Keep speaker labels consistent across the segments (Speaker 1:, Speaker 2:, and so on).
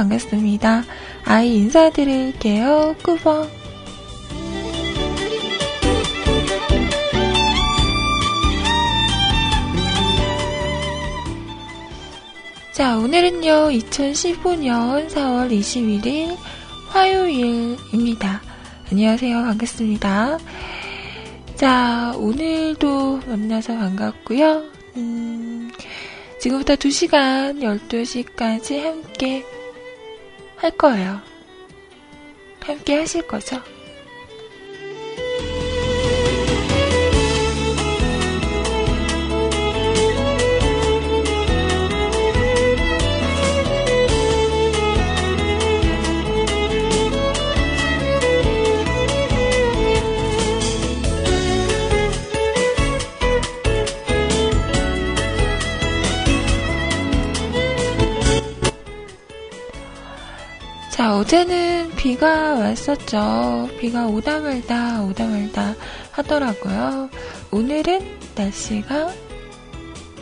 Speaker 1: 반갑습니다. 아이 인사드릴게요. 꾸벅. 자, 오늘은요, 2015년 4월 21일 화요일입니다. 안녕하세요. 반갑습니다. 자, 오늘도 만나서 반갑고요. 음, 지금부터 2시간, 12시까지 함께 할 거예요. 함께 하실 거죠? 자, 어제는 비가 왔었죠. 비가 오다 말다, 오다 말다 하더라고요. 오늘은 날씨가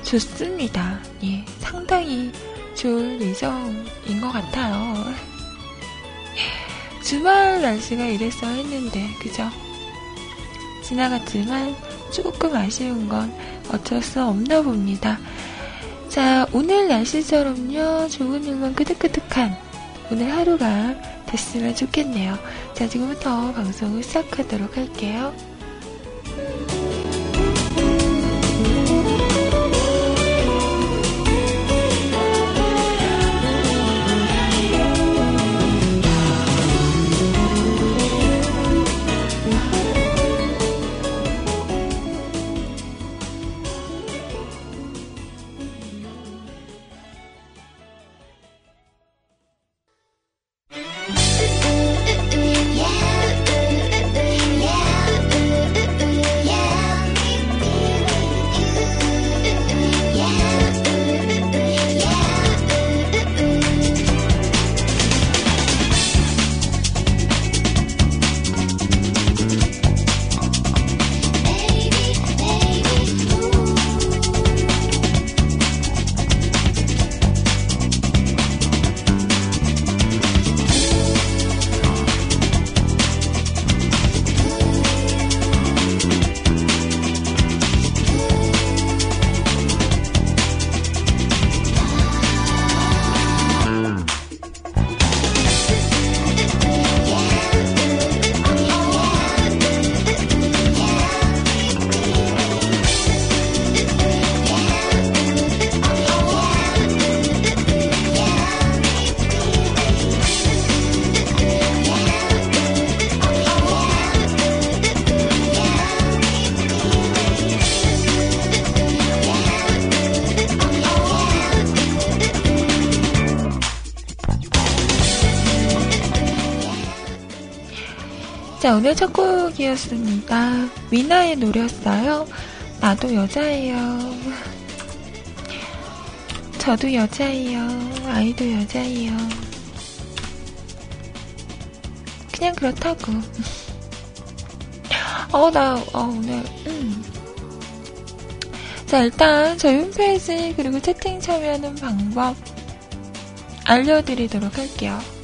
Speaker 1: 좋습니다. 예, 상당히 좋을 예정인 것 같아요. 주말 날씨가 이랬어 했는데, 그죠? 지나갔지만 조금 아쉬운 건 어쩔 수 없나 봅니다. 자, 오늘 날씨처럼요, 좋은 일만 끄득끄득한 오늘 하루가 됐으면 좋겠네요. 자, 지금부터 방송을 시작하도록 할게요. 자, 오늘 첫 곡이었습니다. 미나의 노래였어요. 나도 여자예요. 저도 여자예요. 아이도 여자예요. 그냥 그렇다고. 어, 나, 어, 오늘, 음. 자, 일단 저희 홈페이지 그리고 채팅 참여하는 방법 알려드리도록 할게요.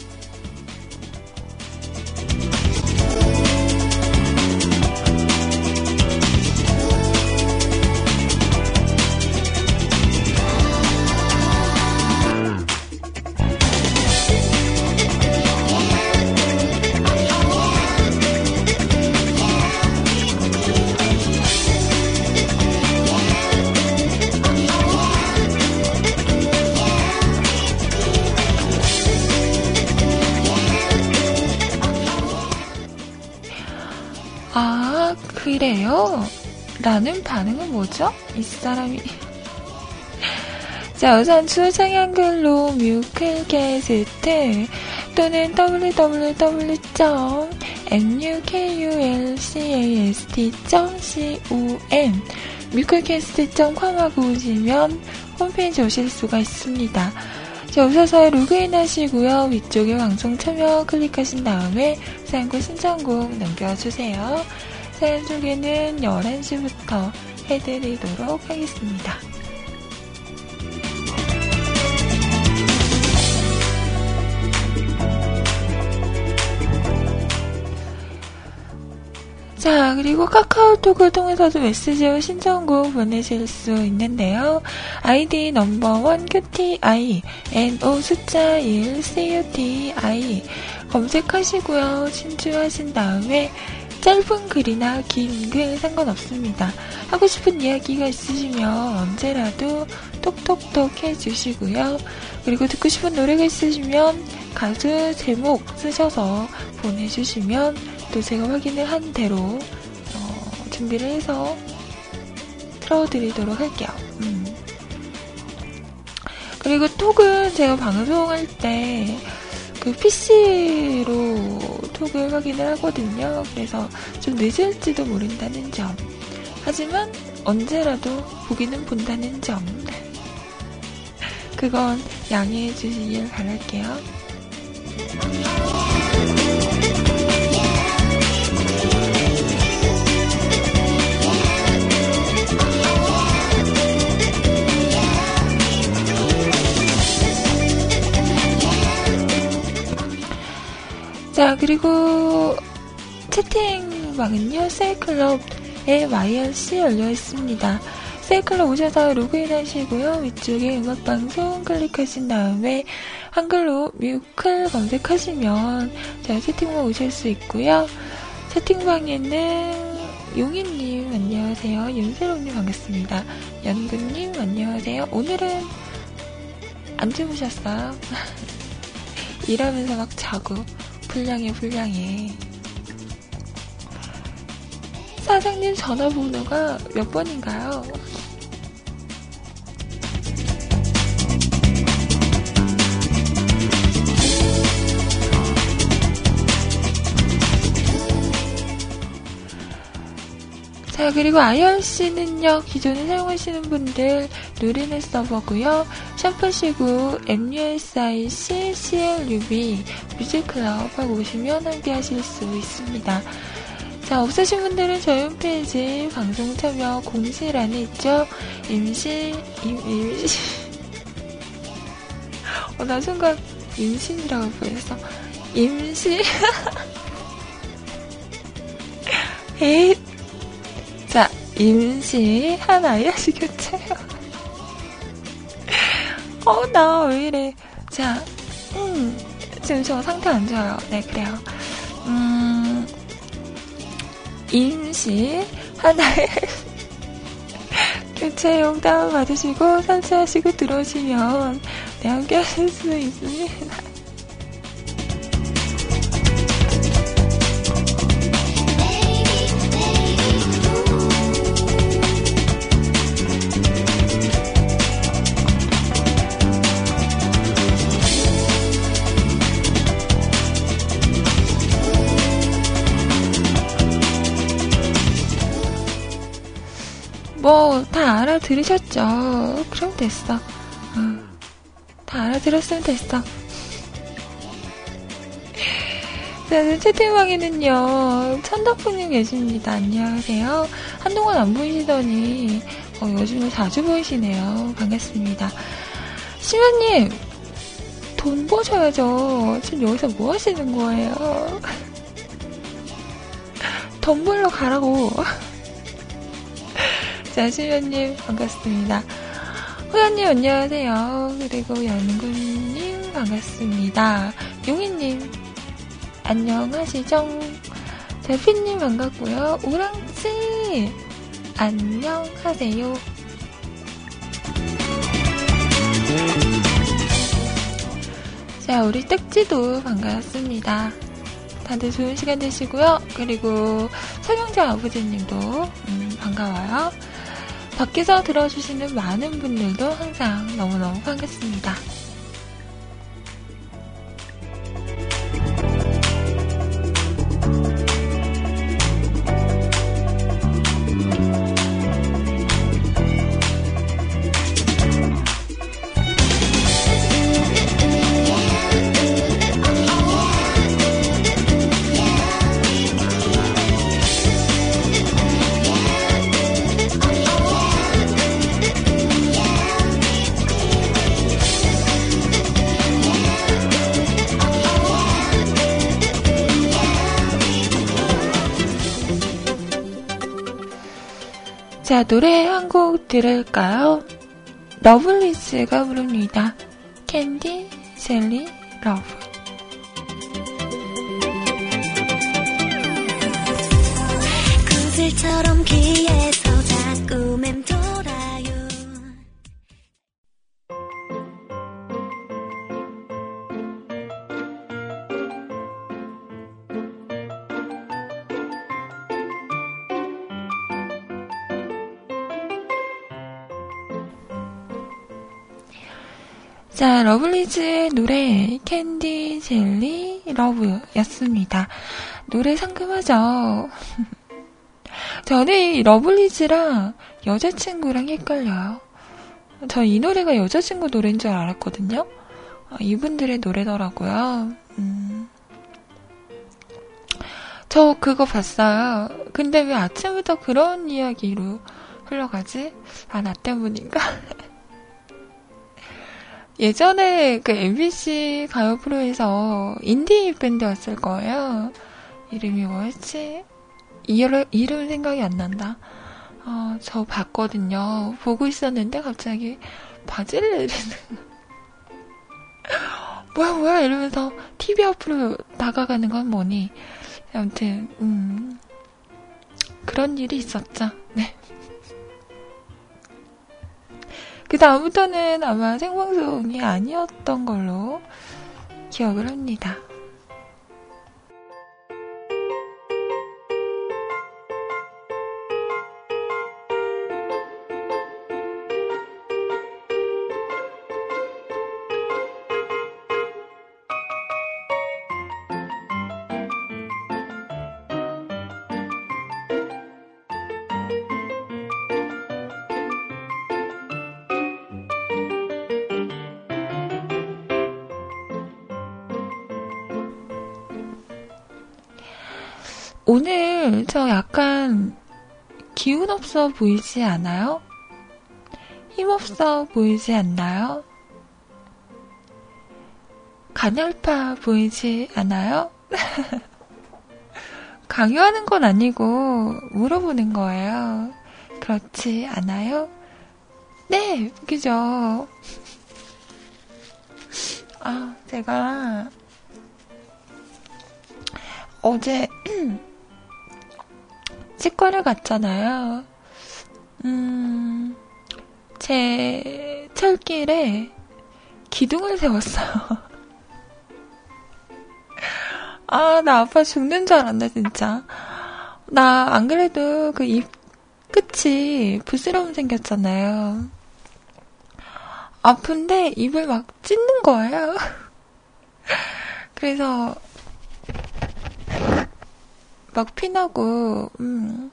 Speaker 1: 라는 반응은 뭐죠? 이 사람이. 자, 우선 추상 한글로 뮤클캐스트 또는 www.mukulcast.com 뮤클캐스트.com 하고 오시면 홈페이지 오실 수가 있습니다. 자, 오셔서 로그인 하시고요. 위쪽에 방송 참여 클릭하신 다음에 사연과 신청곡 남겨주세요. 쌤 소개는 11시부터 해드리도록 하겠습니다. 자, 그리고 카카오톡을 통해서도 메시지와 신청곡 보내실 수 있는데요. 아이디 넘버원 큐티아이, NO 숫자 1 CUTI 검색하시고요. 신청하신 다음에 짧은 글이나 긴 글 상관없습니다. 하고 싶은 이야기가 있으시면 언제라도 톡톡톡 해주시고요. 그리고 듣고 싶은 노래가 있으시면 가수 제목 쓰셔서 보내주시면 또 제가 확인을 한 대로 어, 준비를 해서 틀어드리도록 할게요. 음. 그리고 톡은 제가 방송할 때 그 PC로 톡을 확인을 하거든요. 그래서 좀 늦을지도 모른다는 점. 하지만 언제라도 보기는 본다는 점. 그건 양해해 주시길 바랄게요. 자, 그리고 채팅방은요, 세이클럽에 YRC 열려 있습니다. 세이클럽 오셔서 로그인 하시고요. 위쪽에 음악방송 클릭하신 다음에 한글로 뮤클 검색하시면 자, 채팅방 오실 수 있고요. 채팅방에는 용인님 안녕하세요. 윤세롱님 반갑습니다. 연근님 안녕하세요. 오늘은 안 주무셨어요? 일하면서 막 자고 불량해 불량해 사장님 전화번호가 몇 번인가요? 자, 그리고 IRC는요, 기존에 사용하시는 분들 누리는 서버고요 샵하시고 MUSIC CLUB music club 하고 오시면 함께 하실 수 있습니다. 자, 없으신 분들은 저희 홈페이지 방송 참여 공지란에 있죠? 임시, 임, 임시. 어, 나 순간 임신이라고 보였어. 임시. 에잇. 자, 임시 하나에 하시겠어요? 어, 나 왜 이래. 자, 음, 지금 저 상태 안 좋아요. 네, 그래요. 음, 임시 하나에 교체용 다운받으시고 설치하시고 들어오시면 네, 함께 하실 수 있습니다. 다 알아들으셨죠? 그럼 됐어. 어. 다 알아들었으면 됐어. 자, 채팅방에는요, 천덕분님 계십니다. 안녕하세요. 한동안 안 보이시더니, 어, 요즘은 자주 보이시네요. 반갑습니다. 시면님, 돈 버셔야죠. 지금 여기서 뭐 하시는 거예요? 돈 벌러 가라고. 자, 시면님 반갑습니다. 호연님 안녕하세요. 그리고 연구님 반갑습니다. 용희님 안녕하시죠? 자, 피님 반갑고요. 오랑지 안녕하세요. 자, 우리 떡지도 반갑습니다. 다들 좋은 시간 되시고요. 그리고 서명자 아버지님도 음, 반가워요. 밖에서 들어주시는 많은 분들도 항상 너무너무 반갑습니다. 자, 노래 한 곡 들을까요? 러블리즈가 부릅니다. 캔디, 셀리, 러브. 구슬처럼 귀에 자, 러블리즈의 노래 Candy Jelly Love였습니다. 노래 상큼하죠? 저는 러블리즈랑 여자친구랑 헷갈려요. 저 이 노래가 여자친구 노래인 줄 알았거든요. 아, 이분들의 노래더라고요. 음. 저 그거 봤어요. 근데 왜 아침부터 그런 이야기로 흘러가지? 아, 나 때문인가? 예전에 그 MBC 가요 프로에서 인디 밴드였을 거예요. 이름이 뭐였지? 이름, 이름 생각이 안 난다. 어, 저 봤거든요. 보고 있었는데 갑자기 바지를 내리는. 뭐야, 뭐야, 이러면서 TV 앞으로 나가가는 건 뭐니? 아무튼, 음, 그런 일이 있었죠. 그 다음부터는 아마 생방송이 아니었던 걸로 기억을 합니다. 저 약간 기운 없어 보이지 않아요? 힘 없어 보이지 않나요? 가냘파 보이지 않아요? 강요하는 건 아니고 물어보는 거예요. 그렇지 않아요? 네, 그죠? 아, 제가 어제 치과를 갔잖아요. 음, 제 철길에 기둥을 세웠어요. 아, 나 아파 죽는 줄 알았네, 진짜. 나 안 그래도 그 입 끝이 부스럼 생겼잖아요. 아픈데 입을 막 찢는 거예요. 그래서 막 피나고, 음,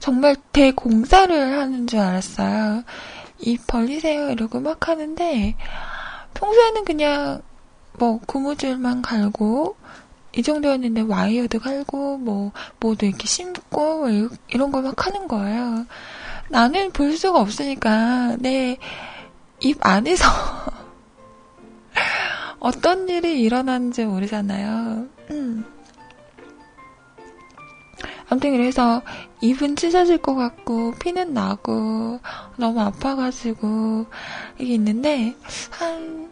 Speaker 1: 정말 대공사를 하는 줄 알았어요. 입 벌리세요 이러고 막 하는데 평소에는 그냥 뭐 고무줄만 갈고 이 정도였는데 와이어도 갈고 뭐 뭐도 이렇게 심고 뭐 이런 걸 막 하는 거예요. 나는 볼 수가 없으니까 내 입 안에서 어떤 일이 일어나는지 모르잖아요. 음. 아무튼 그래서 입은 찢어질 것 같고 피는 나고 너무 아파가지고 이게 있는데 한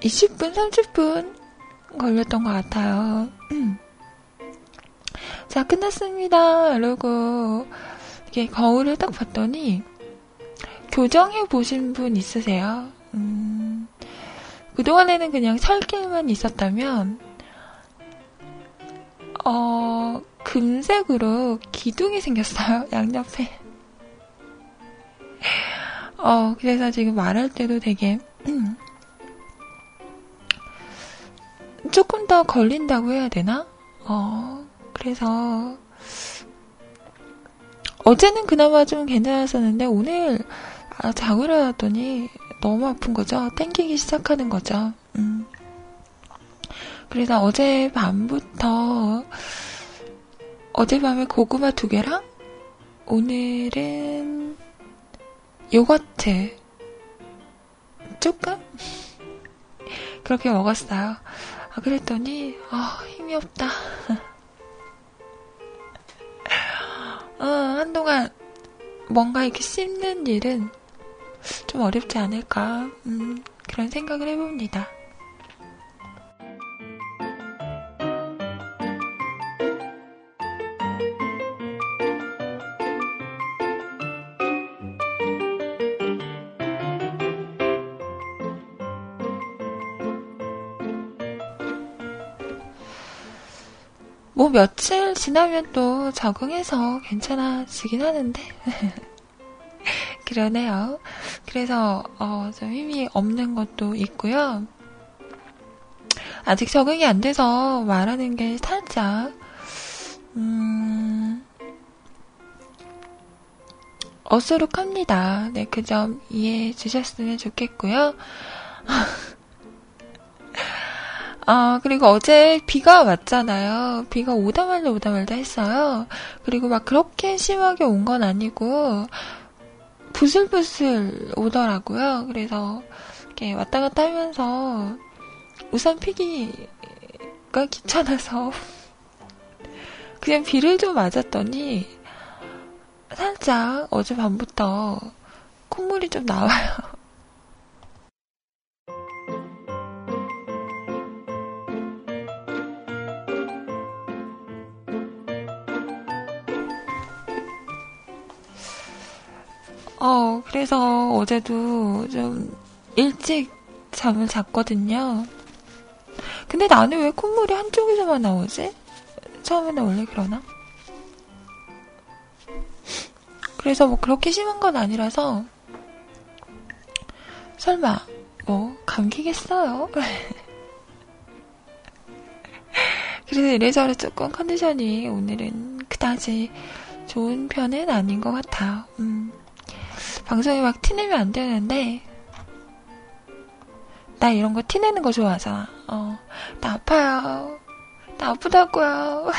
Speaker 1: 20분, 30분 걸렸던 것 같아요. 음. 자, 끝났습니다. 이러고 이렇게 거울을 딱 봤더니 교정해 보신 분 있으세요? 음, 그동안에는 그냥 설길만 있었다면 어, 금색으로 기둥이 생겼어요, 양옆에. 어, 그래서 지금 말할 때도 되게, 음, 조금 더 걸린다고 해야 되나? 어, 그래서, 어제는 그나마 좀 괜찮았었는데, 오늘, 아, 자고 일어났더니 너무 아픈 거죠? 땡기기 시작하는 거죠. 음. 그래서 어제 밤부터 어젯밤에 고구마 두 개랑 오늘은 요거트 조금 그렇게 먹었어요. 아, 그랬더니 아, 힘이 없다. 어, 한동안 뭔가 이렇게 씹는 일은 좀 어렵지 않을까, 음, 그런 생각을 해봅니다. 뭐 며칠 지나면 또 적응해서 괜찮아지긴 하는데 그러네요. 그래서 어, 좀 힘이 없는 것도 있고요. 아직 적응이 안 돼서 말하는 게 살짝 음, 어수룩합니다. 네, 그 점 이해해 주셨으면 좋겠고요. 아, 그리고 어제 비가 왔잖아요. 비가 오다 말다 오다 말다 했어요. 그리고 막 그렇게 심하게 온 건 아니고, 부슬부슬 오더라고요. 그래서, 이렇게 왔다 갔다 하면서, 우산 피기가 귀찮아서, 그냥 비를 좀 맞았더니, 살짝 어제 밤부터 콧물이 좀 나와요. 어, 그래서 어제도 좀 일찍 잠을 잤거든요. 근데 나는 왜 콧물이 한쪽에서만 나오지? 처음에는 원래 그러나? 그래서 뭐 그렇게 심한 건 아니라서 설마 뭐 감기겠어요? 그래서 이래저래 조금 컨디션이 오늘은 그다지 좋은 편은 아닌 것 같아요. 음. 방송에 막 티내면 안 되는데, 나 이런 거 티내는 거 좋아하잖아. 어, 나 아파요. 나 아프다고요.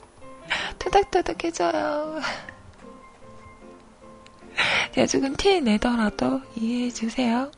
Speaker 1: 토닥토닥 해줘요. 제가 조금 티 내더라도 이해해 주세요.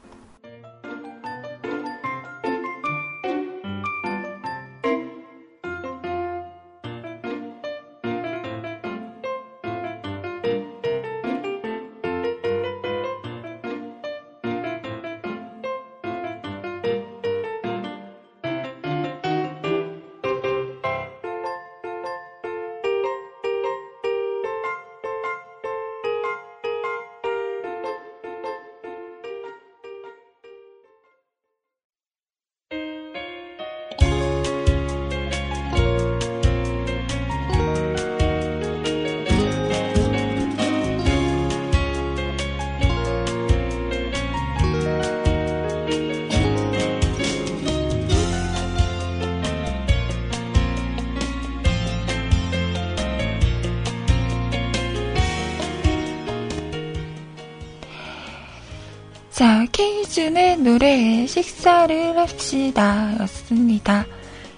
Speaker 1: 식사를 합시다. 였습니다.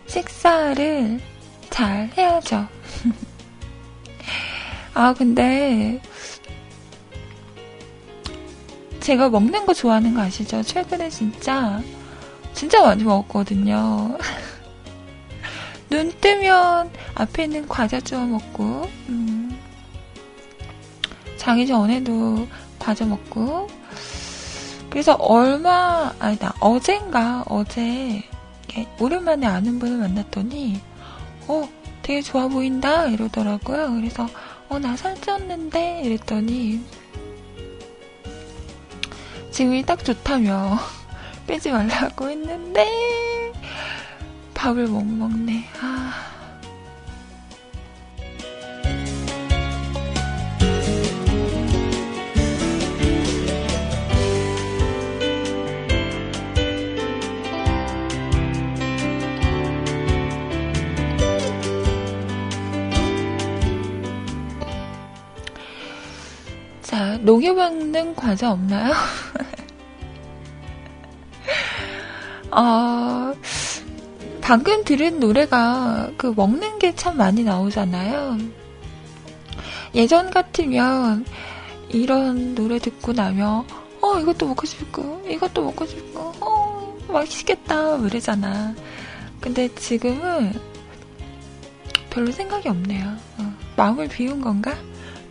Speaker 1: 식사를 잘 해야죠. 아, 근데, 제가 먹는 거 좋아하는 거 아시죠? 최근에 진짜, 진짜 많이 먹었거든요. 눈 뜨면 앞에 있는 과자 주워 먹고, 음, 자기 전에도 과자 먹고, 그래서 얼마, 아니다, 어젠가, 어제, 오랜만에 아는 분을 만났더니, 어, 되게 좋아 보인다, 이러더라고요. 그래서, 어, 나 살쪘는데? 이랬더니, 지금이 딱 좋다며, 빼지 말라고 했는데, 밥을 못 먹네. 아. 녹여먹는 과자 없나요? 어, 방금 들은 노래가 그 먹는 게 참 많이 나오잖아요. 예전 같으면 이런 노래 듣고 나면 어 이것도 먹고 싶고 이것도 먹고 싶고 어 맛있겠다 이러잖아. 근데 지금은 별로 생각이 없네요. 어, 마음을 비운 건가?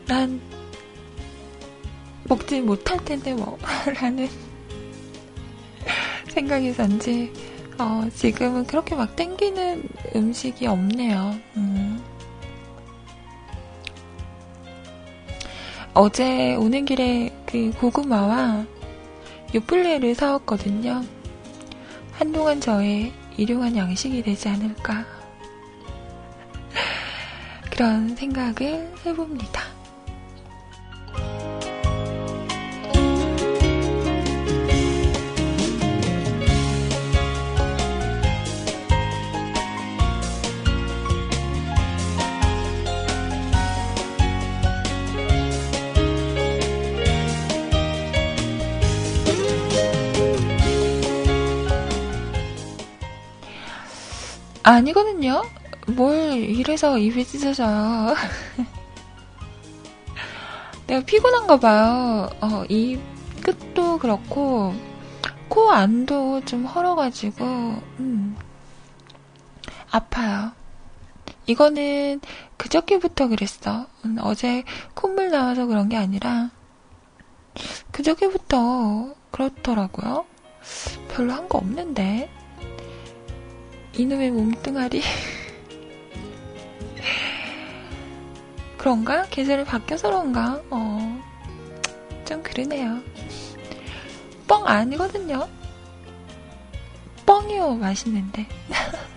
Speaker 1: 난 먹지 못할 텐데 뭐 라는 생각에서인지 어, 지금은 그렇게 막 땡기는 음식이 없네요. 음. 어제 오는 길에 그 고구마와 요플레를 사왔거든요. 한동안 저의 일용한 양식이 되지 않을까. 그런 생각을 해봅니다. 아니거든요. 뭘 이래서 입이 찢어져요. 내가 피곤한가 봐요. 어, 입 끝도 그렇고 코 안도 좀 헐어가지고 음, 아파요. 이거는 그저께부터 그랬어. 음, 어제 콧물 나와서 그런 게 아니라 그저께부터 그렇더라고요. 별로 한 거 없는데. 이놈의 몸뚱아리. 그런가? 계절이 바뀌어서 그런가? 어, 좀 그러네요. 뻥 아니거든요. 뻥이요, 맛있는데.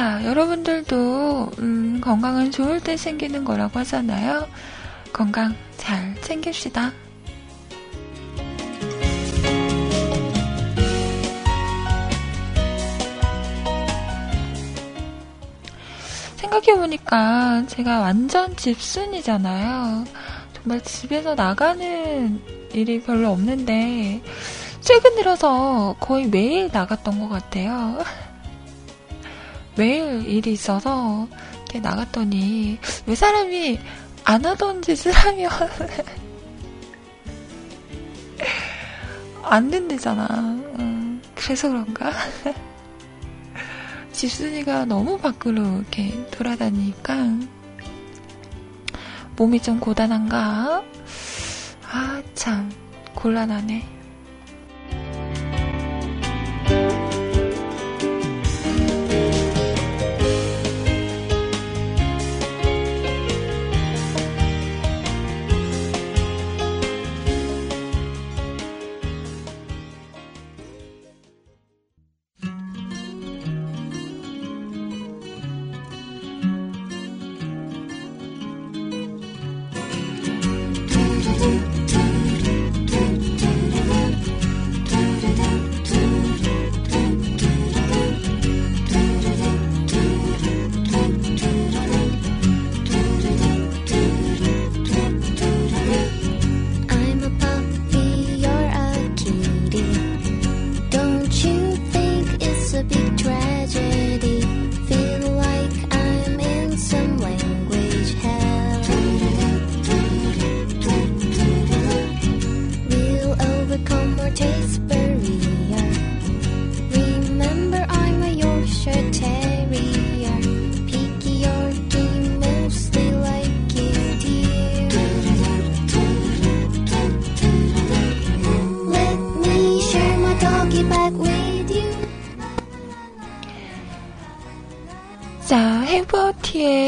Speaker 1: 여러분들도 음, 건강은 좋을 때 생기는 거라고 하잖아요. 건강 잘 챙깁시다. 생각해보니까 제가 완전 집순이잖아요. 정말 집에서 나가는 일이 별로 없는데, 최근 들어서 거의 매일 나갔던 것 같아요. 매일 일이 있어서 나갔더니 왜 사람이 안 하던 짓을 하면 안 된대잖아. 음, 그래서 그런가? 집순이가 너무 밖으로 이렇게 돌아다니니까 몸이 좀 고단한가? 아, 참, 곤란하네.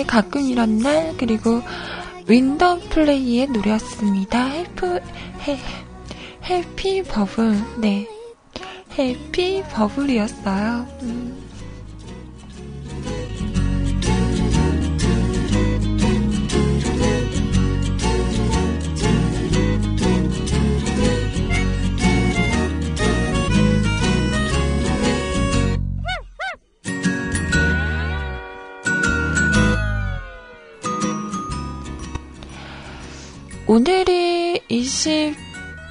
Speaker 1: 가끔 이런 날 그리고 윈더 플레이의 노래였습니다. 해프 해 해피 버블 네 해피 버블이었어요. 음. 오늘이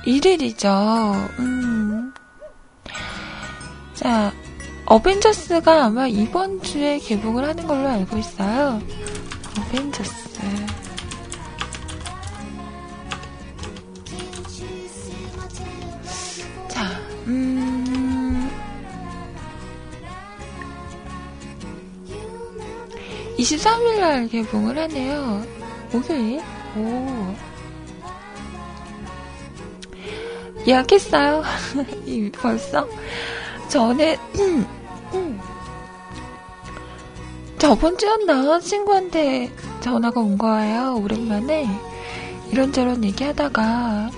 Speaker 1: 1일이죠. 음. 자, 어벤져스가 아마 이번 주에 개봉을 하는 걸로 알고 있어요. 어벤져스. 자, 음. 23일 날 개봉을 하네요. 목요일? 오. 예약했어요. 벌써? 저는, 저번 주였나? 친구한테 전화가 온 거예요. 오랜만에. 이런저런 얘기하다가,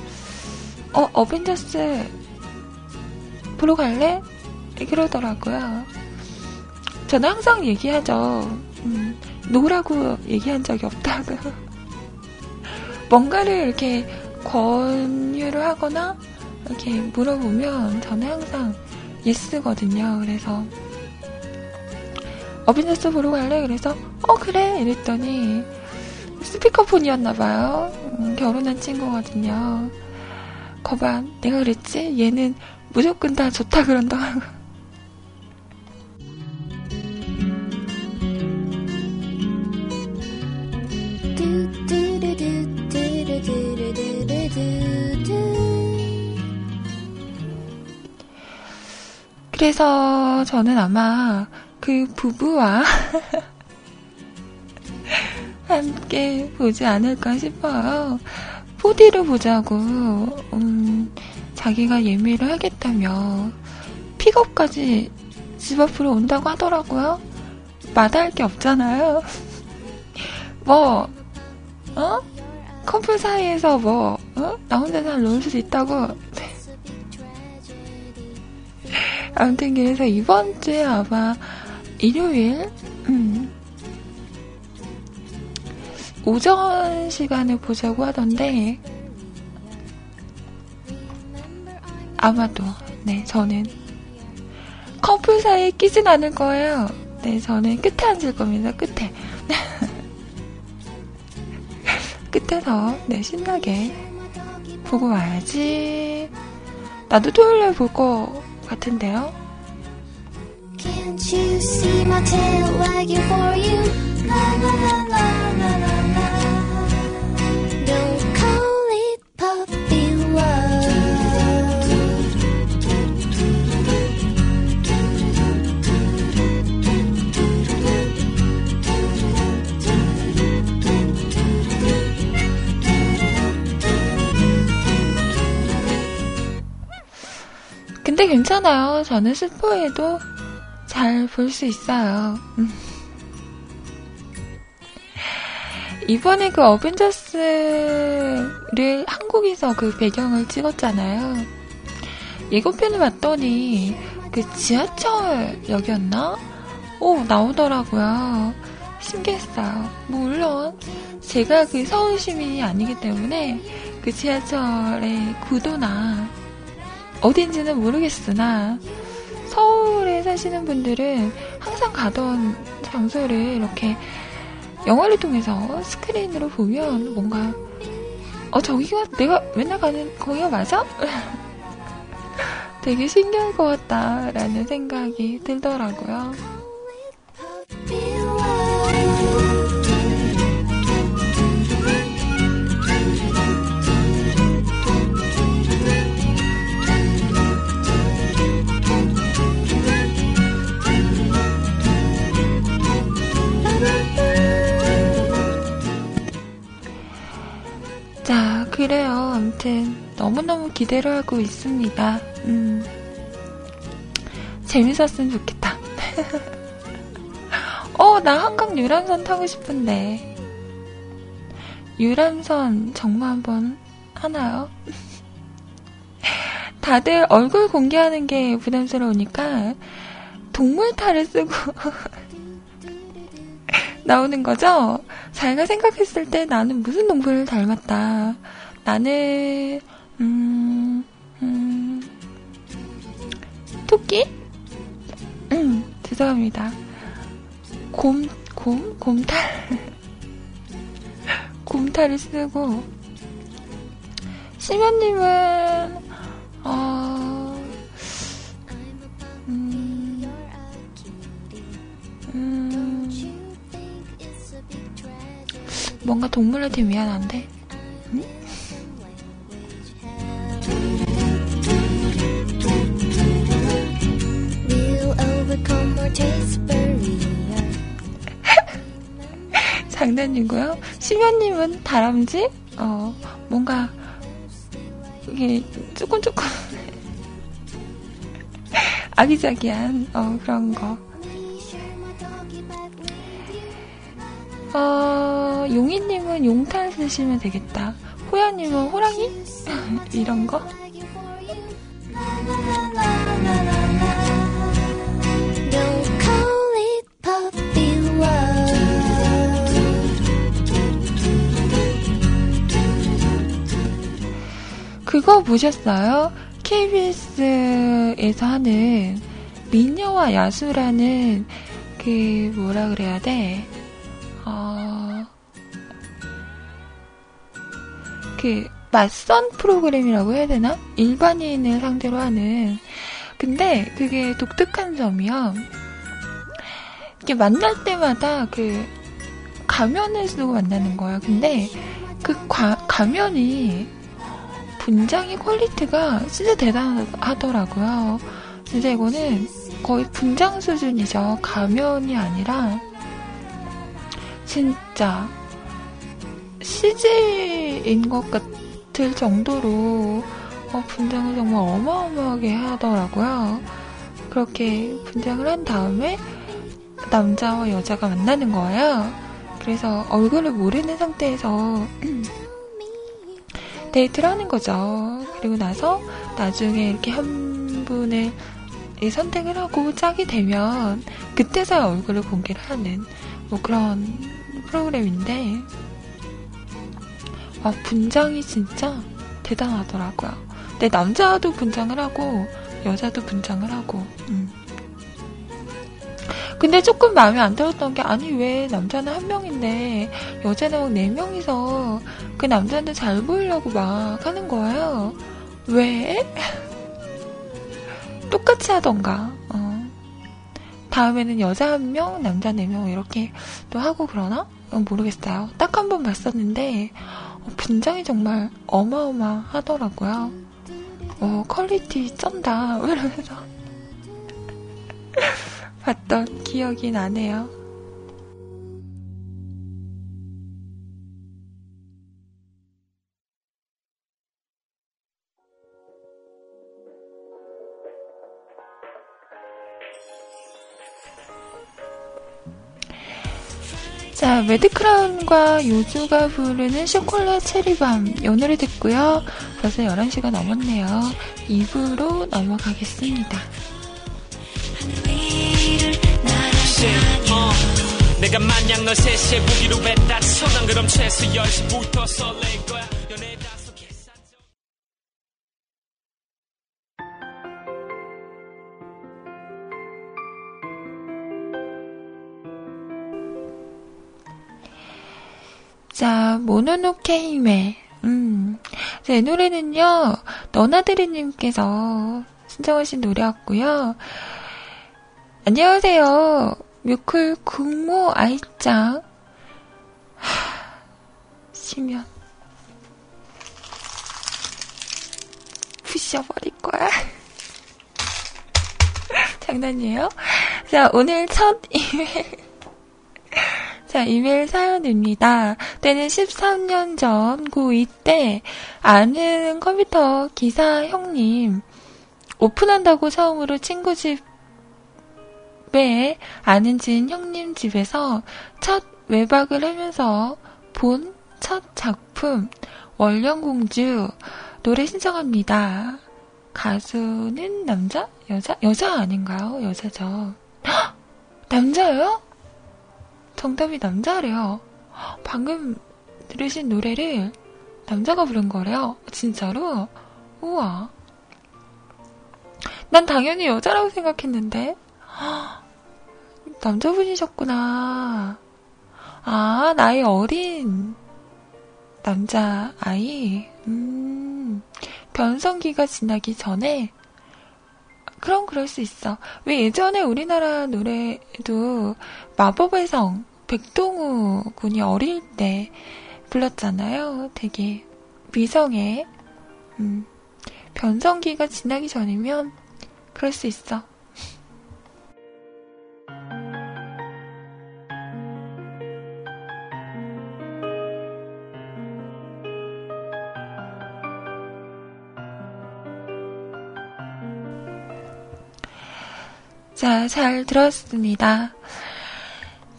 Speaker 1: 어, 어벤져스 보러 갈래? 그러더라고요. 저는 항상 얘기하죠. 음, no라고 얘기한 적이 없다고. 뭔가를 이렇게 권유를 하거나 이렇게 물어보면 저는 항상 yes거든요. 그래서 어벤져스 보러 갈래? 그래서 어 그래 이랬더니 스피커폰이었나봐요. 음, 결혼한 친구거든요. 거봐 내가 그랬지? 얘는 무조건 다 좋다 그런다고. 그래서 저는 아마 그 부부와 함께 보지 않을까 싶어요. 4D로 보자고, 음, 자기가 예매를 하겠다며 픽업까지 집 앞으로 온다고 하더라고요. 마다할 게 없잖아요. 뭐, 어? 커플 사이에서 뭐, 어? 나 혼자 잘 놀수 있다고. 아무튼 그래서 이번 주에 아마 일요일, 음, 오전 시간에 보자고 하던데, 아마도, 네, 저는 커플 사이에 끼진 않을 거예요. 네, 저는 끝에 앉을 겁니다, 끝에. 끝에서, 네, 신나게 보고 와야지. 나도 토요일에 볼거 같은데요. Can't you see my tail wagging for you? La la la la la la 근데 괜찮아요. 저는 스포에도 잘 볼 수 있어요. 음. 이번에 그 어벤져스를 한국에서 그 배경을 찍었잖아요. 예고편을 봤더니 그 지하철역이었나? 오, 나오더라고요. 신기했어요. 물론 제가 그 서울 시민이 아니기 때문에 그 지하철의 구도나 어딘지는 모르겠으나 서울에 사시는 분들은 항상 가던 장소를 이렇게 영화를 통해서 스크린으로 보면 뭔가 어 저기가 내가 맨날 가는 거기가 맞아? 되게 신기할 것 같다라는 생각이 들더라고요. 그래요. 아무튼 너무너무 기대를 하고 있습니다. 음. 재밌었으면 좋겠다. 어, 나 한강 유람선 타고 싶은데. 유람선 정말 한번 하나요? 다들 얼굴 공개하는 게 부담스러우니까 동물탈을 쓰고 나오는 거죠? 자기가 생각했을 때 나는 무슨 동물을 닮았다. 나는 음, 음 토끼? 음, 죄송합니다. 곰, 곰, 곰탈. 곰탈을 쓰고 시면님은, 어, 음, 음, 뭔가 동물한테 미안한데? 장난이고요. 시면님은 다람쥐? 어, 뭔가, 이게, 조금 조금, 아기자기한, 어, 그런 거. 어, 용이님은 용탄 쓰시면 되겠다. 호야님은 호랑이? 이런 거? 그거 보셨어요? KBS에서 하는 미녀와 야수라는 그 뭐라 그래야 돼? 어, 그 맞선 프로그램이라고 해야 되나? 일반인을 상대로 하는. 근데 그게 독특한 점이요. 이게 만날 때마다 그 가면을 쓰고 만나는 거예요. 근데 그 과, 가면이 분장의 퀄리티가 진짜 대단하더라고요. 진짜 이거는 거의 분장 수준이죠. 가면이 아니라 진짜 CG인 것 같을 정도로 어, 분장을 정말 어마어마하게 하더라고요. 그렇게 분장을 한 다음에 남자와 여자가 만나는 거예요. 그래서 얼굴을 모르는 상태에서 데이트를 하는 거죠. 그리고 나서 나중에 이렇게 한 분을 선택을 하고 짝이 되면 그때서야 얼굴을 공개를 하는 뭐 그런 프로그램인데 와 분장이 진짜 대단하더라고요. 근데 남자도 분장을 하고 여자도 분장을 하고 음. 근데 조금 마음에 안 들었던 게 아니 왜 남자는 한 명인데 여자는 막네 명이서 그 남자한테 잘 보이려고 막 하는 거예요. 왜? 똑같이 하던가. 어. 다음에는 여자 한 명, 남자 네 명 이렇게 또 하고 그러나? 어, 모르겠어요. 딱 한 번 봤었는데 어, 분장이 정말 어마어마하더라고요. 어, 퀄리티 쩐다. 이러면서 봤던 기억이 나네요. 자, 매드크라운과 요조가 부르는 쇼콜라 체리밤. 이 노래 듣고요. 벌써 11시가 넘었네요. 2부로 넘어가겠습니다. 어, 내가 만약 널 3시에 보기로 했다 쳐 난 그럼 최소 10시부터 설렐 거야 자, 모노노케이메. 음. 자, 이 노래는요, 너나드리님께서 신청하신 노래였고요. 안녕하세요. 뮤클 국모 아이짱. 하, 시면. 부셔버릴 거야. 장난이에요? 자, 오늘 첫 이메일. 자, 이메일 사연입니다. 때는 13년 전 고2 때 아는 컴퓨터 기사 형님 오픈한다고 처음으로 친구 집 에 아는 진 형님 집에서 첫 외박을 하면서 본 첫 작품 월령공주 노래 신청합니다. 가수는 남자? 여자? 여자 아닌가요? 여자죠. 헉! 남자예요? 정답이 남자래요. 방금 들으신 노래를 남자가 부른 거래요. 진짜로? 우와. 난 당연히 여자라고 생각했는데. 남자분이셨구나. 아, 나이 어린 남자 아이. 음. 변성기가 지나기 전에 그럼 그럴 수 있어. 왜 예전에 우리나라 노래도 마법의 성 백동우 군이 어릴 때 불렀잖아요. 되게 미성의 음, 변성기가 지나기 전이면 그럴 수 있어. 자, 잘 들었습니다.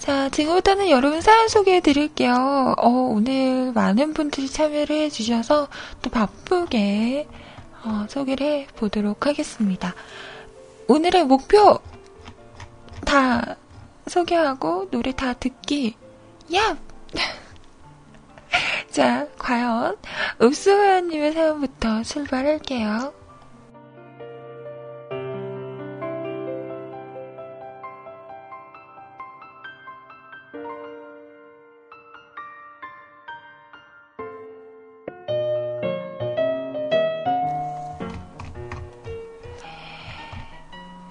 Speaker 1: 자, 지금부터는 여러분 사연 소개해 드릴게요. 어, 오늘 많은 분들이 참여를 해 주셔서 또 바쁘게 어, 소개를 해 보도록 하겠습니다. 오늘의 목표 다 소개하고 노래 다 듣기. 야! 자, 과연 읍수호연님의 사연부터 출발할게요.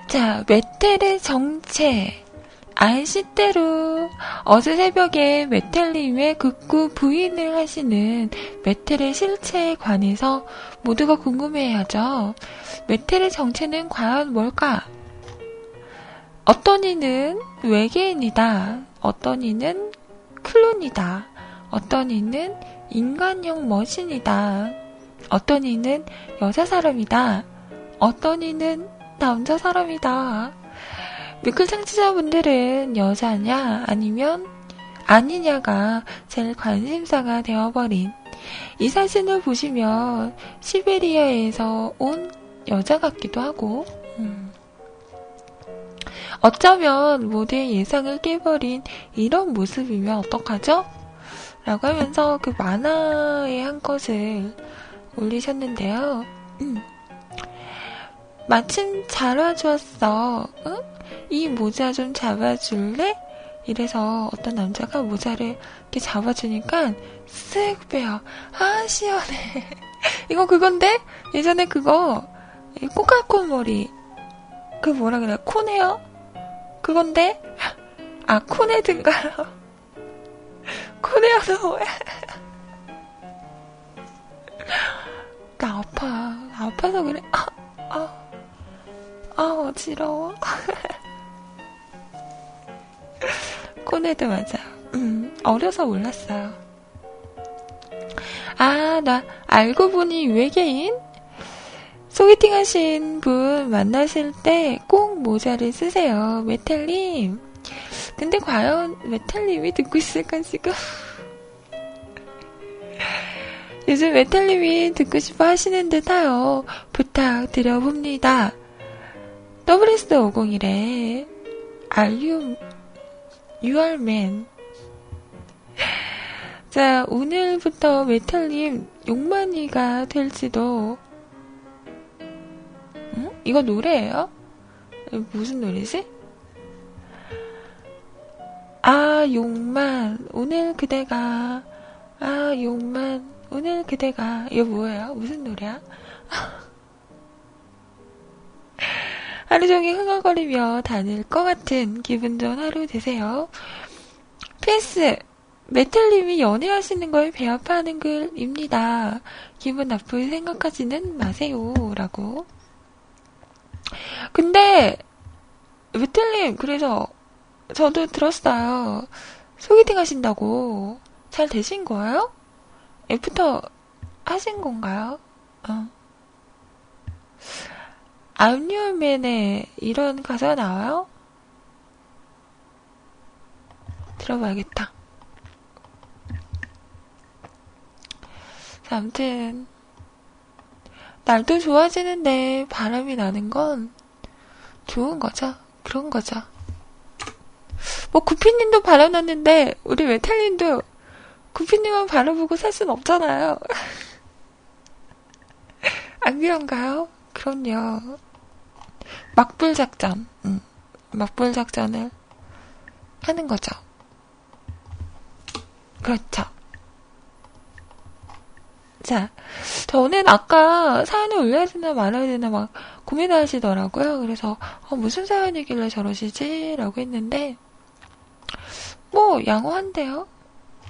Speaker 1: 자, 메텔의 정체. 아시대로 어제 새벽에 메텔님의 극구 부인을 하시는 메텔의 실체에 관해서 모두가 궁금해하죠. 메텔의 정체는 과연 뭘까? 어떤 이는 외계인이다. 어떤 이는 클론이다. 어떤 이는 인간형 머신이다. 어떤 이는 여자 사람이다. 어떤 이는 남자 사람이다. 뮤클 청취자분들은 여자냐 아니면 아니냐가 제일 관심사가 되어버린 이 사진을 보시면 시베리아에서 온 여자 같기도 하고 음. 어쩌면 모두의 예상을 깨버린 이런 모습이면 어떡하죠? 라고 하면서 그 만화의 한 것을 올리셨는데요. 음. 마침 잘 와주었어. 응? 이 모자 좀 잡아줄래? 이래서 어떤 남자가 모자를 이렇게 잡아주니까 쓱 빼요. 아, 시원해. 이거 그건데? 예전에 그거, 꼬깔콘 머리. 그 뭐라 그래? 콘헤어? 그건데? 아, 콘헤드인가요? 콘헤어는 뭐야? 나 아파. 나 아파서 그래. 아, 아. 아, 어지러워. 코네드 맞아. 음, 어려서 몰랐어요. 아, 나 알고 보니 외계인? 소개팅 하신 분 만나실 때 꼭 모자를 쓰세요. 메탈님. 근데 과연 메탈님이 듣고 있을까, 지금? 요즘 메탈님이 듣고 싶어 하시는 듯하여 부탁드려봅니다. WS501에 Are you, you are man. 자, 오늘부터 메탈님 욕만이가 될지도. 응? 이거 노래예요? 무슨 노래지? 아, 욕만. 오늘 그대가. 아, 욕만. 오늘 그대가. 이거 뭐예요? 무슨 노래야? 하루 종일 흥얼거리며 다닐 것 같은 기분 좋은 하루 되세요. PS, 메텔님이 연애하시는 걸 배합하는 글입니다. 기분 나쁘게 생각하지는 마세요. 라고. 근데, 메텔님, 그래서, 저도 들었어요. 소개팅 하신다고. 잘 되신 거예요? 애프터 하신 건가요? 어. 암유맨에 이런 가사가 나와요? 들어봐야겠다. 자, 아무튼 날도 좋아지는데 바람이 나는 건 좋은 거죠. 그런 거죠. 뭐 구피님도 바람 났는데 우리 메탈님도 구피님만 바라보고 살 순 없잖아요. 안 그런가요? 그럼요. 막불 작전, 음, 막불 작전을 하는 거죠. 그렇죠. 자, 저는 아까 사연을 올려야 되나 말아야 되나 막 고민하시더라고요. 그래서, 어, 무슨 사연이길래 저러시지? 라고 했는데, 뭐, 양호한데요?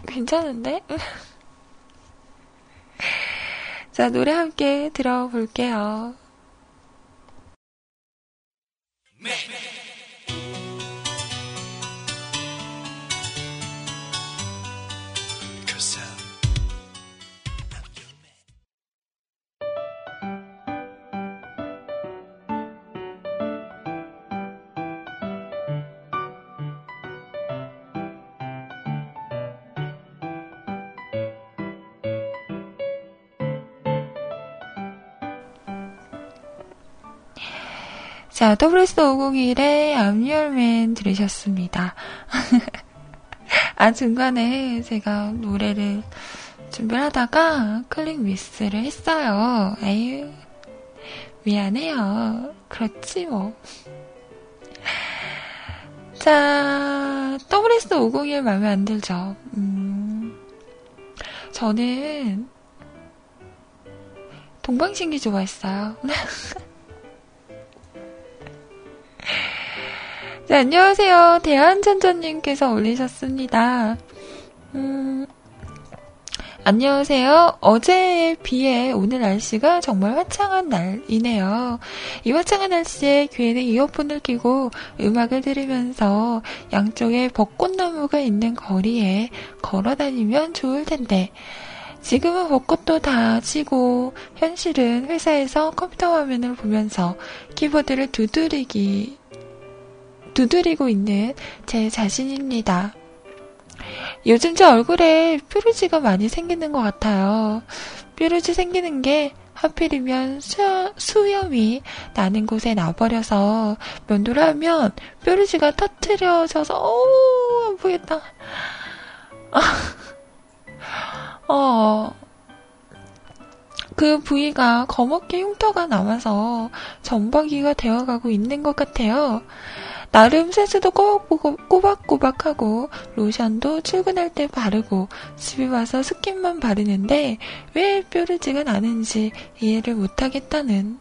Speaker 1: 괜찮은데? 자, 노래 함께 들어볼게요. 네. 자, WS501의 I'm Your Man 들으셨습니다. 아, 중간에 제가 노래를 준비를 하다가 클릭 미스를 했어요. 에휴, 미안해요. 그렇지, 뭐. 자, WS501 마음에 안 들죠? 음, 저는 동방신기 좋아했어요. 네, 안녕하세요. 대한전전님께서 올리셨습니다. 음, 안녕하세요. 어제의 비에 오늘 날씨가 정말 화창한 날이네요. 이 화창한 날씨에 귀에는 이어폰을 끼고 음악을 들으면서 양쪽에 벚꽃나무가 있는 거리에 걸어 다니면 좋을 텐데, 지금은 벚꽃도 다 지고 현실은 회사에서 컴퓨터 화면을 보면서 키보드를 두드리기 두드리고 있는 제 자신입니다. 요즘 제 얼굴에 뾰루지가 많이 생기는 것 같아요. 뾰루지 생기는 게 하필이면 수, 수염이 나는 곳에 나버려서 면도를 하면 뾰루지가 터트려져서 어우 안 보겠다. 어, 그 부위가 거먹게 흉터가 남아서 점박이가 되어가고 있는 것 같아요. 나름 세수도 꼬박꼬박하고 로션도 출근할 때 바르고 집에 와서 스킨만 바르는데 왜 뾰루지가 나는지 이해를 못하겠다는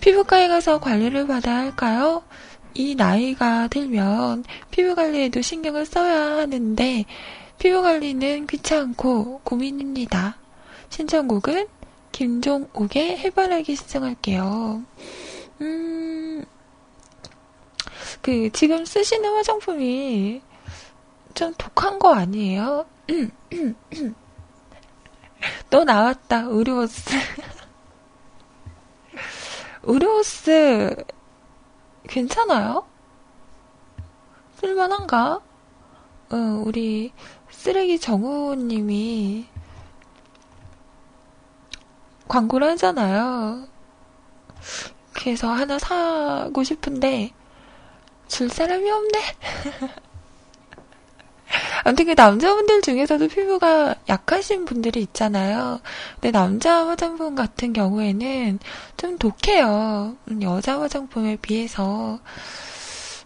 Speaker 1: 피부과에 가서 관리를 받아야 할까요? 이 나이가 들면 피부 관리에도 신경을 써야 하는데 피부 관리는 귀찮고 고민입니다. 신청곡은 김종옥의 해바라기 신청할게요. 음, 그, 지금 쓰시는 화장품이 좀 독한 거 아니에요? 너 나왔다, 의료스. 의료스, 괜찮아요? 쓸만한가? 어, 우리 쓰레기 정우님이 광고를 하잖아요. 그래서 하나 사고 싶은데 줄 사람이 없네. 아무튼 그 남자분들 중에서도 피부가 약하신 분들이 있잖아요. 근데 남자 화장품 같은 경우에는 좀 독해요. 음, 여자 화장품에 비해서.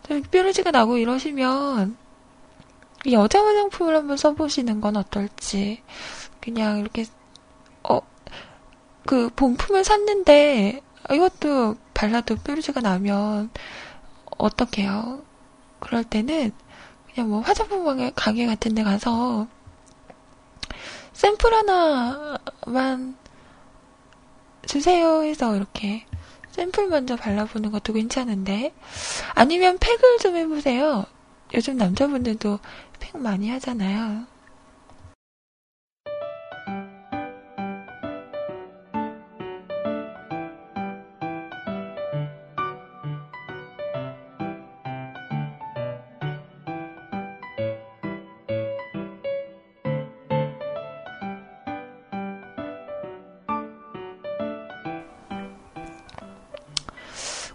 Speaker 1: 좀 뾰루지가 나고 이러시면 여자 화장품을 한번 써보시는 건 어떨지. 그냥 이렇게, 어, 그 본품을 샀는데 이것도 발라도 뾰루지가 나면 어떡해요? 그럴 때는 그냥 뭐 화장품 가게 같은 데 가서 샘플 하나만 주세요 해서 이렇게 샘플 먼저 발라보는 것도 괜찮은데 아니면 팩을 좀 해보세요. 요즘 남자분들도 팩 많이 하잖아요.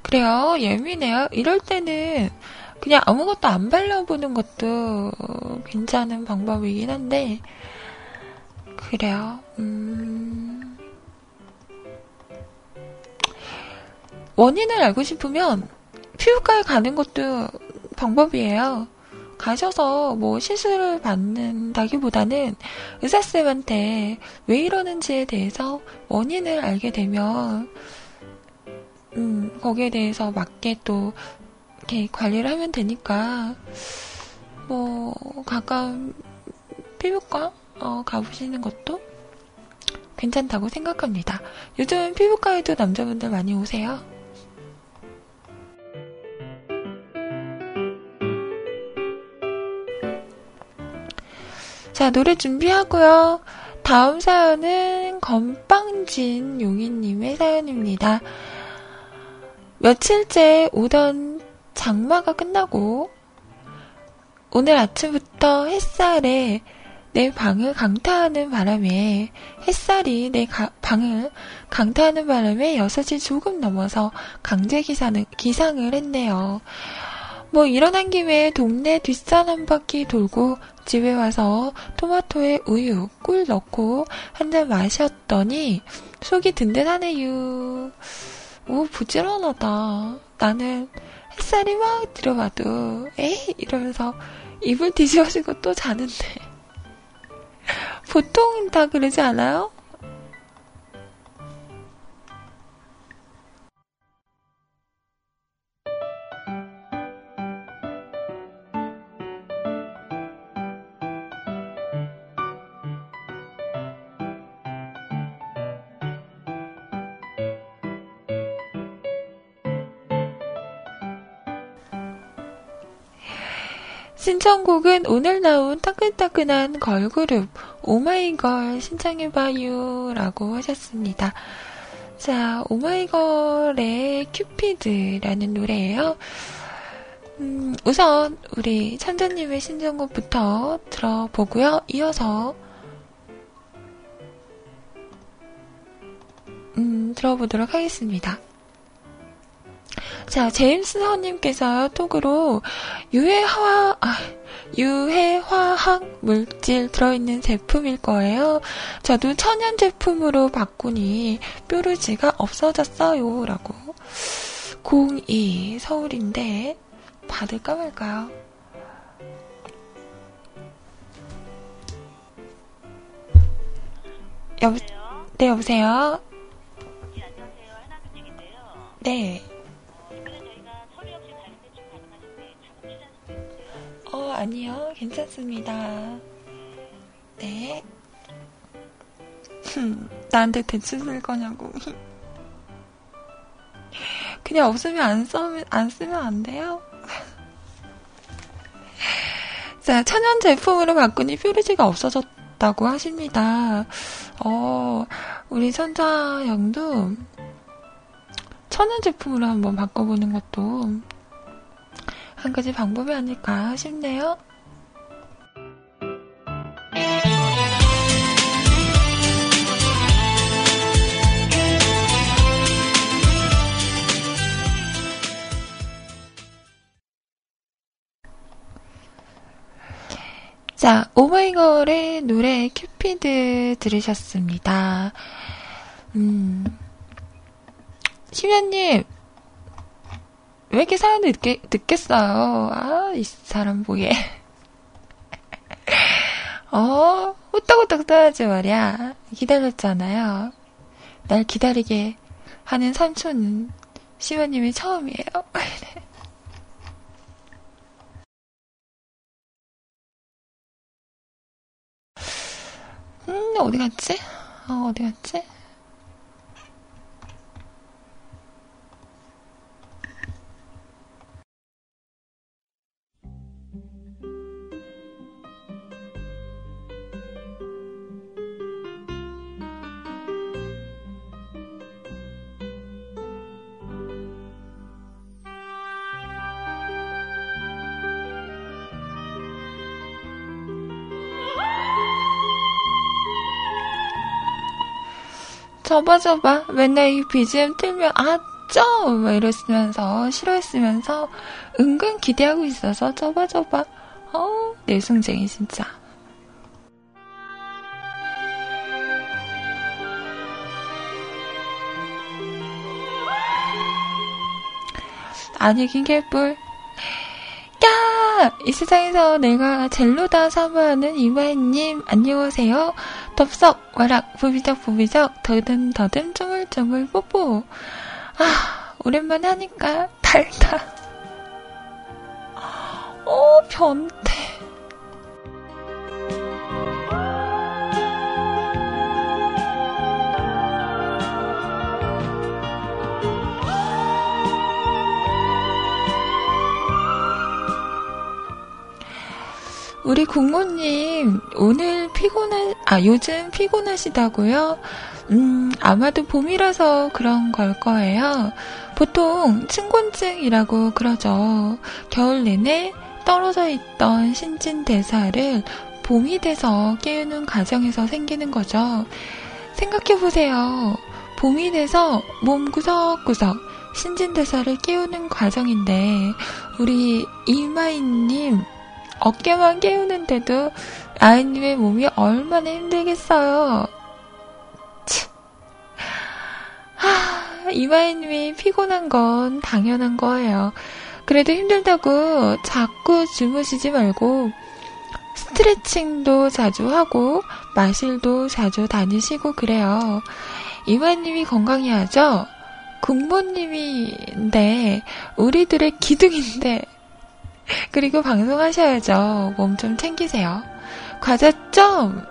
Speaker 1: 그래요. 예민해요. 이럴 때는 그냥 아무것도 안 발라보는 것도 괜찮은 방법이긴 한데, 그래요. 음... 원인을 알고 싶으면 피부과에 가는 것도 방법이에요. 가셔서 뭐 시술을 받는다기보다는 의사쌤한테 왜 이러는지에 대해서 원인을 알게 되면, 음, 거기에 대해서 맞게 또 이렇게 관리를 하면 되니까, 뭐, 가까운 피부과, 어, 가보시는 것도 괜찮다고 생각합니다. 요즘 피부과에도 남자분들 많이 오세요. 자, 노래 준비하고요. 다음 사연은 건빵진 용인님의 사연입니다. 며칠째 오던 장마가 끝나고 오늘 아침부터 햇살에 내 방을 강타하는 바람에 햇살이 내 가, 방을 강타하는 바람에 6시 조금 넘어서 강제 기상을, 기상을 했네요. 뭐 일어난 김에 동네 뒷산 한 바퀴 돌고 집에 와서 토마토에 우유, 꿀 넣고 한 잔 마셨더니 속이 든든하네요. 오, 부지런하다. 나는 햇살이 막 들어와도 에이 이러면서 이불 뒤집어지고 또 자는데 보통 다 그러지 않아요? 신청곡은 오늘 나온 따끈따끈한 걸그룹 오마이걸 신청해봐요 라고 하셨습니다. 자, 오마이걸의 큐피드라는 노래예요. 음, 우선 우리 천재님의 신청곡부터 들어보고요. 이어서 음, 들어보도록 하겠습니다. 자, 제임스 허님께서 톡으로 유해화, 아, 유해화학 물질 들어있는 제품일 거예요. 저도 천연 제품으로 바꾸니 뾰루지가 없어졌어요. 라고. 02 서울인데 받을까 말까요? 여, 네, 여보세요? 네, 아니요. 괜찮습니다. 네. 나한테 대출 쓸 거냐고. 그냥 없으면 안 쓰면, 안 쓰면 안 돼요? 자, 천연 제품으로 바꾸니 뾰루지가 없어졌다고 하십니다. 어, 우리 천자 형도 천연 제품으로 한번 바꿔보는 것도 한 가지 방법이 아닐까 싶네요. 자, 오마이걸의 노래 큐피드 들으셨습니다. 음, 심연님, 왜 이렇게 사연을 늦게 써요? 아, 이 사람 뭐예. 어, 후딱후딱 써야지 말이야. 기다렸잖아요. 날 기다리게 하는 삼촌은 시원님이 처음이에요. 음, 어디 갔지? 어, 어디 갔지? 접어접어 맨날 이 BGM 틀면 아쩌 막 이랬으면서 싫어했으면서 은근 기대하고 있어서 접어접어 어 내숭쟁이 진짜. 아니긴 개뿔 야! 아, 이 세상에서 내가 젤로다 사모하는 이마희님, 안녕하세요. 덥석, 와락, 부비적, 부비적, 더듬, 더듬, 쪼물쪼물, 뽀뽀. 아, 오랜만에 하니까 달다. 어, 변태. 우리 국모님, 오늘 피곤하, 아, 요즘 피곤하시다고요? 음, 아마도 봄이라서 그런 걸 거예요. 보통 층곤증이라고 그러죠. 겨울 내내 떨어져 있던 신진대사를 봄이 돼서 깨우는 과정에서 생기는 거죠. 생각해보세요. 봄이 돼서 몸 구석구석 신진대사를 깨우는 과정인데, 우리 이마이님, 어깨만 깨우는데도 아이님의 몸이 얼마나 힘들겠어요. 하, 이마이님이 피곤한 건 당연한 거예요. 그래도 힘들다고 자꾸 주무시지 말고 스트레칭도 자주 하고 마실도 자주 다니시고 그래요. 이마님이 건강해야죠. 국모님인데 우리들의 기둥인데 그리고 방송하셔야죠. 몸 좀 챙기세요. 과자 좀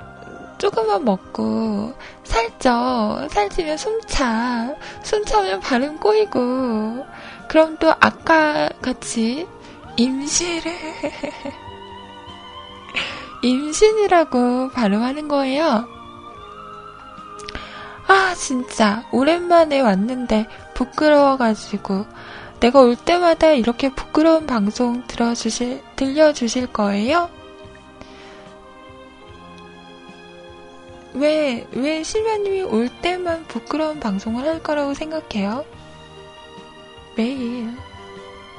Speaker 1: 조금만 먹고 살쪄. 살찌면 숨차. 숨차면 발음 꼬이고. 그럼 또 아까 같이 임시를 임신이라고 발음하는 거예요. 아, 진짜. 오랜만에 왔는데 부끄러워가지고 내가 올 때마다 이렇게 부끄러운 방송 들어주실, 들려주실 거예요? 왜, 왜 실마님이 올 때만 부끄러운 방송을 할 거라고 생각해요? 매일,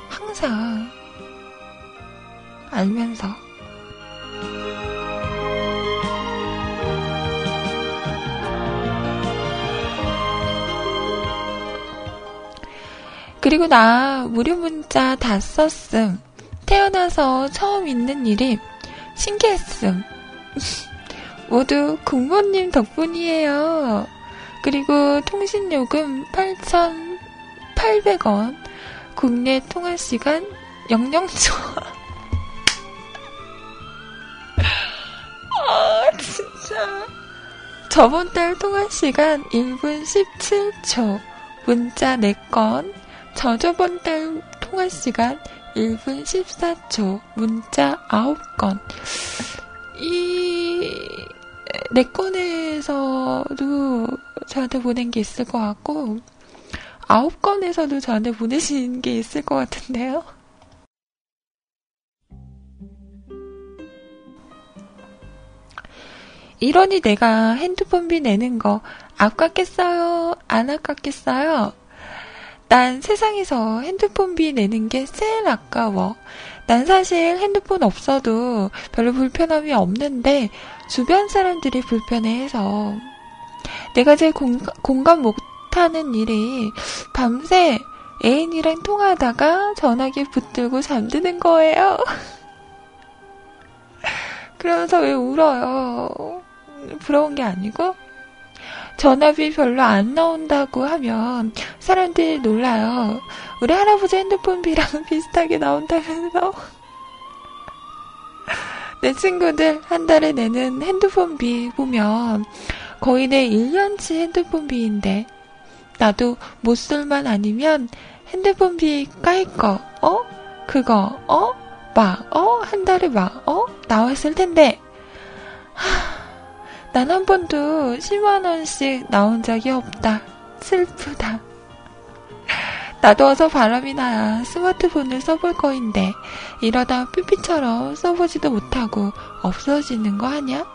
Speaker 1: 항상, 알면서. 그리고 나 무료 문자 다 썼음. 태어나서 처음 있는 일이 신기했음. 모두 국모님 덕분이에요. 그리고 통신요금 8,800원. 국내 통화 시간 0영초. 아, 진짜. 저번 달 통화 시간 1분 17초. 문자 4건. 저 저번 달 통화 시간 1분 14초, 문자 9건. 이, 네 건에서도 저한테 보낸 게 있을 것 같고, 9건에서도 저한테 보내신 게 있을 것 같은데요. 이러니 내가 핸드폰비 내는 거 아깝겠어요? 안 아깝겠어요? 난 세상에서 핸드폰비 내는 게 제일 아까워. 난 사실 핸드폰 없어도 별로 불편함이 없는데 주변 사람들이 불편해해서 내가 제일 공, 공감 못하는 일이 밤새 애인이랑 통화하다가 전화기 붙들고 잠드는 거예요. 그러면서 왜 울어요? 부러운 게 아니고? 전압이 별로 안 나온다고 하면 사람들이 놀라요. 우리 할아버지 핸드폰 비랑 비슷하게 나온다면서. 내 친구들 한 달에 내는 핸드폰 비 보면 거의 내 1년치 핸드폰 비인데 나도 못 쓸만 아니면 핸드폰 비 까일 거, 어? 그거, 어? 막, 어? 한 달에 막, 어? 나왔을 텐데. 하... 난 한 번도 10만원씩 나온 적이 없다. 슬프다. 나도 어서 바람이 나야 스마트폰을 써볼 거인데, 이러다 삐삐처럼 써보지도 못하고 없어지는 거 아냐?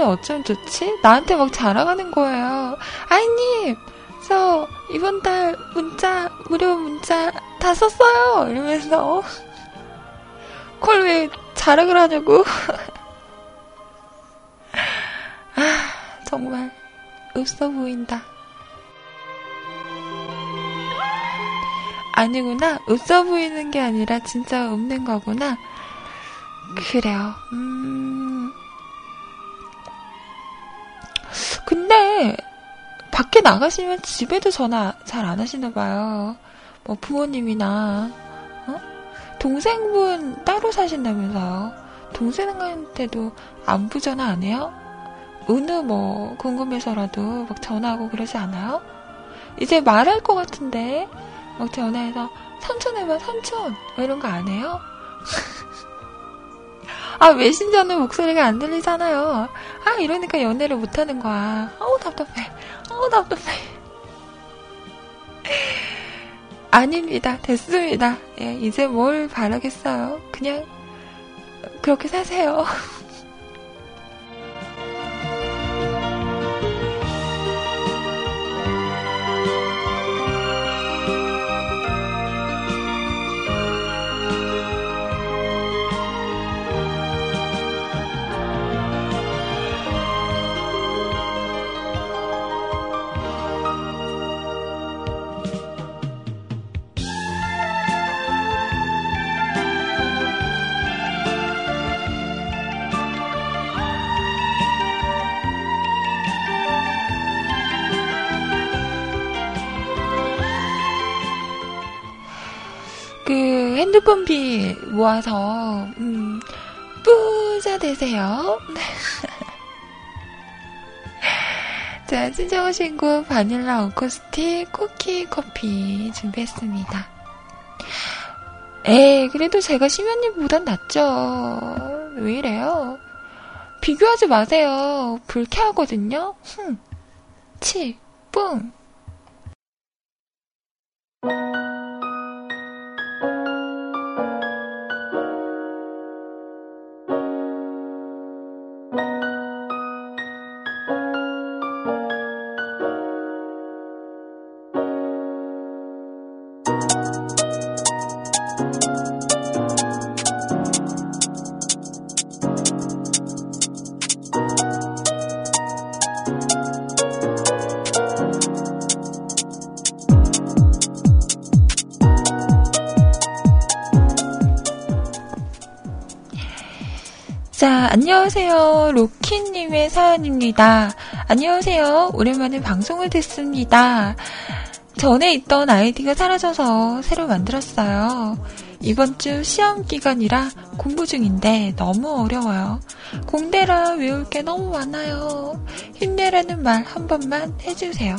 Speaker 1: 사연을 어쩌면 좋지? 나한테 막 자랑하는 거예요. 아이님, 저 이번 달 문자, 무료 문자 다 썼어요! 이러면서, 콜왜 자랑을 하냐고. 아, 정말, 없어 보인다. 아니구나. 없어 보이는 게 아니라 진짜 없는 거구나. 그래요. 음. 근데, 밖에 나가시면 집에도 전화 잘 안 하시나 봐요. 뭐 부모님이나, 어? 동생분 따로 사신다면서요. 동생한테도 안부 전화 안 해요? 어느 뭐 궁금해서라도 막 전화하고 그러지 않아요? 이제 말할 것 같은데 막 전화해서 삼촌 해봐 삼촌 뭐 이런 거 안 해요? 아 메신저는 목소리가 안 들리잖아요. 아 이러니까 연애를 못하는 거야. 어우 답답해. 어우 답답해. 아닙니다. 됐습니다. 예, 이제 뭘 바라겠어요. 그냥 그렇게 사세요. 핸드폰비 모아서 음, 뿌자 되세요. 자, 친정 신곡 바닐라 어코스틱 쿠키 커피 준비했습니다. 에 그래도 제가 심연님보단 낫죠. 왜 이래요? 비교하지 마세요. 불쾌하거든요. 흠, 치, 뿡. 안녕하세요. 로키님의 사연입니다. 안녕하세요. 오랜만에 방송을 듣습니다. 전에 있던 아이디가 사라져서 새로 만들었어요. 이번 주 시험 기간이라 공부 중인데 너무 어려워요. 공대라 외울 게 너무 많아요. 힘내라는 말 한 번만 해주세요.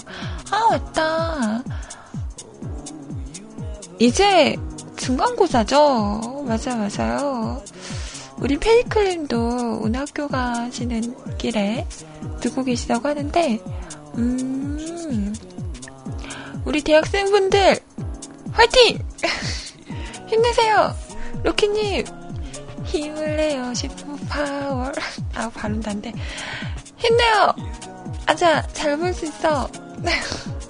Speaker 1: 아, 맞다. 이제 중간고사죠? 맞아, 맞아요. 우리 페이클님도 오늘 학교 가시는 길에 듣고 계시다고 하는데, 음, 우리 대학생분들, 화이팅! 힘내세요! 로키님, 힘을 내요, super power. 아, 발음도 안 돼. 힘내요! 아자, 잘 볼 수 있어.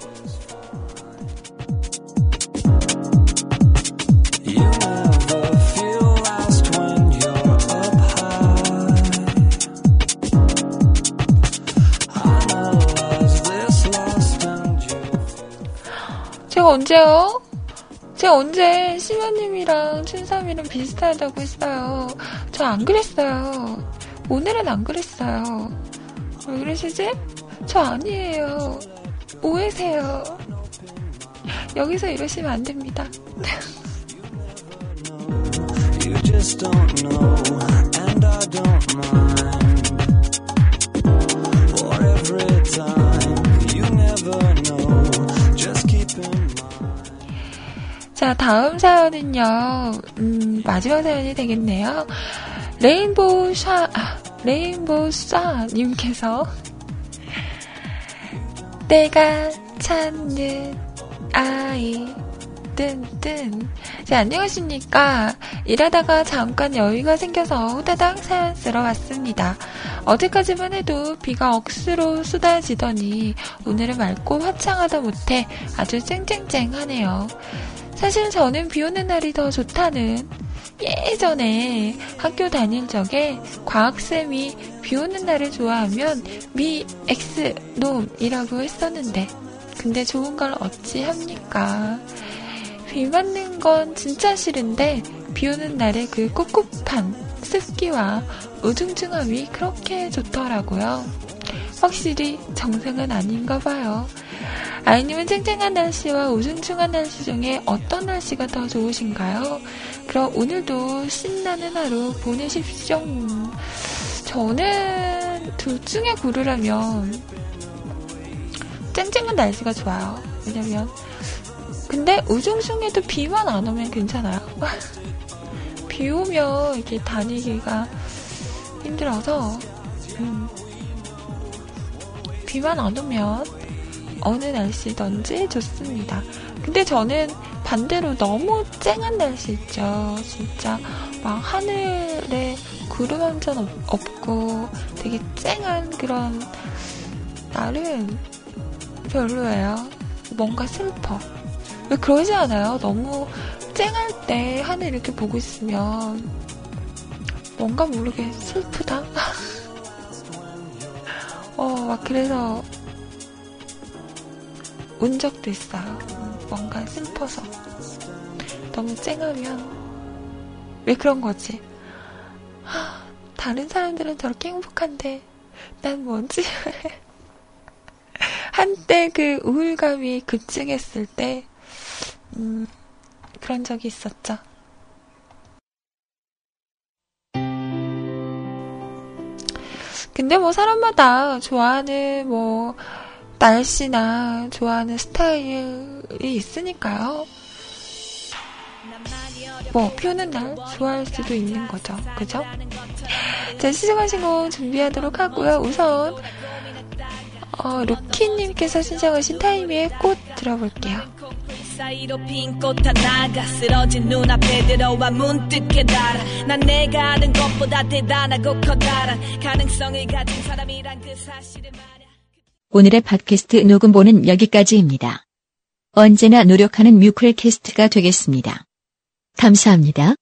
Speaker 1: 언제요? 제가 언제 시마님이랑 춘삼이랑 비슷하다고 했어요. 저 안 그랬어요. 오늘은 안 그랬어요. 왜 그러시지? 저 아니에요. 오해세요. 여기서 이러시면 안 됩니다. 자, 다음 사연은요, 음, 마지막 사연이 되겠네요. 레인보우 샤, 아, 레인보우 샤님께서, 내가 찾는 아이, 뜬뜬. 자, 안녕하십니까. 일하다가 잠깐 여유가 생겨서 후다닥 사연 쓰러 왔습니다. 어제까지만 해도 비가 억수로 쏟아지더니 오늘은 맑고 화창하다 못해 아주 쨍쨍쨍하네요. 사실 저는 비 오는 날이 더 좋다는 예전에 학교 다닐 적에 과학쌤이 비 오는 날을 좋아하면 미 엑스 놈이라고 했었는데 근데 좋은 걸 어찌 합니까? 비 맞는 건 진짜 싫은데 비 오는 날의 그 꿉꿉한 습기와 우중충함이 그렇게 좋더라고요. 확실히 정상은 아닌가 봐요. 아이님은 쨍쨍한 날씨와 우중충한 날씨 중에 어떤 날씨가 더 좋으신가요? 그럼 오늘도 신나는 하루 보내십시오. 저는 둘 중에 고르라면 쨍쨍한 날씨가 좋아요. 왜냐면 근데 우중충해도 비만 안 오면 괜찮아요. 비 오면 이렇게 다니기가 힘들어서 음, 비만 안 오면 어느 날씨든지 좋습니다. 근데 저는 반대로 너무 쨍한 날씨 있죠. 진짜 막 하늘에 구름 한 점 없고 되게 쨍한 그런 날은 별로예요. 뭔가 슬퍼. 왜 그러지 않아요? 너무 쨍할 때 하늘 이렇게 보고 있으면 뭔가 모르게 슬프다? 어, 막 그래서 운 적도 있어요. 뭔가 슬퍼서. 너무 쨍하면 왜 그런 거지? 다른 사람들은 저렇게 행복한데 난 뭐지? 한때 그 우울감이 급증했을 때 음, 그런 적이 있었죠. 근데 뭐 사람마다 좋아하는 뭐 날씨나 좋아하는 스타일이 있으니까요. 뭐, 비 오는 날 좋아할 수도 있는 거죠. 그죠? 자, 시청하신 곡 준비하도록 하고요. 우선, 어, 루키님께서 신청하신 타이미의 꽃 들어볼게요. 사이로 핀 꽃 하나가 쓰러진 눈앞에 들어와 문득 깨달아 난 내가 아는 것보다 대단하고 커다란 가능성을 가진 사람이란 그 사실을 말야
Speaker 2: 오늘의 팟캐스트 녹음본은 여기까지입니다. 언제나 노력하는 뮤클캐스트가 되겠습니다. 감사합니다.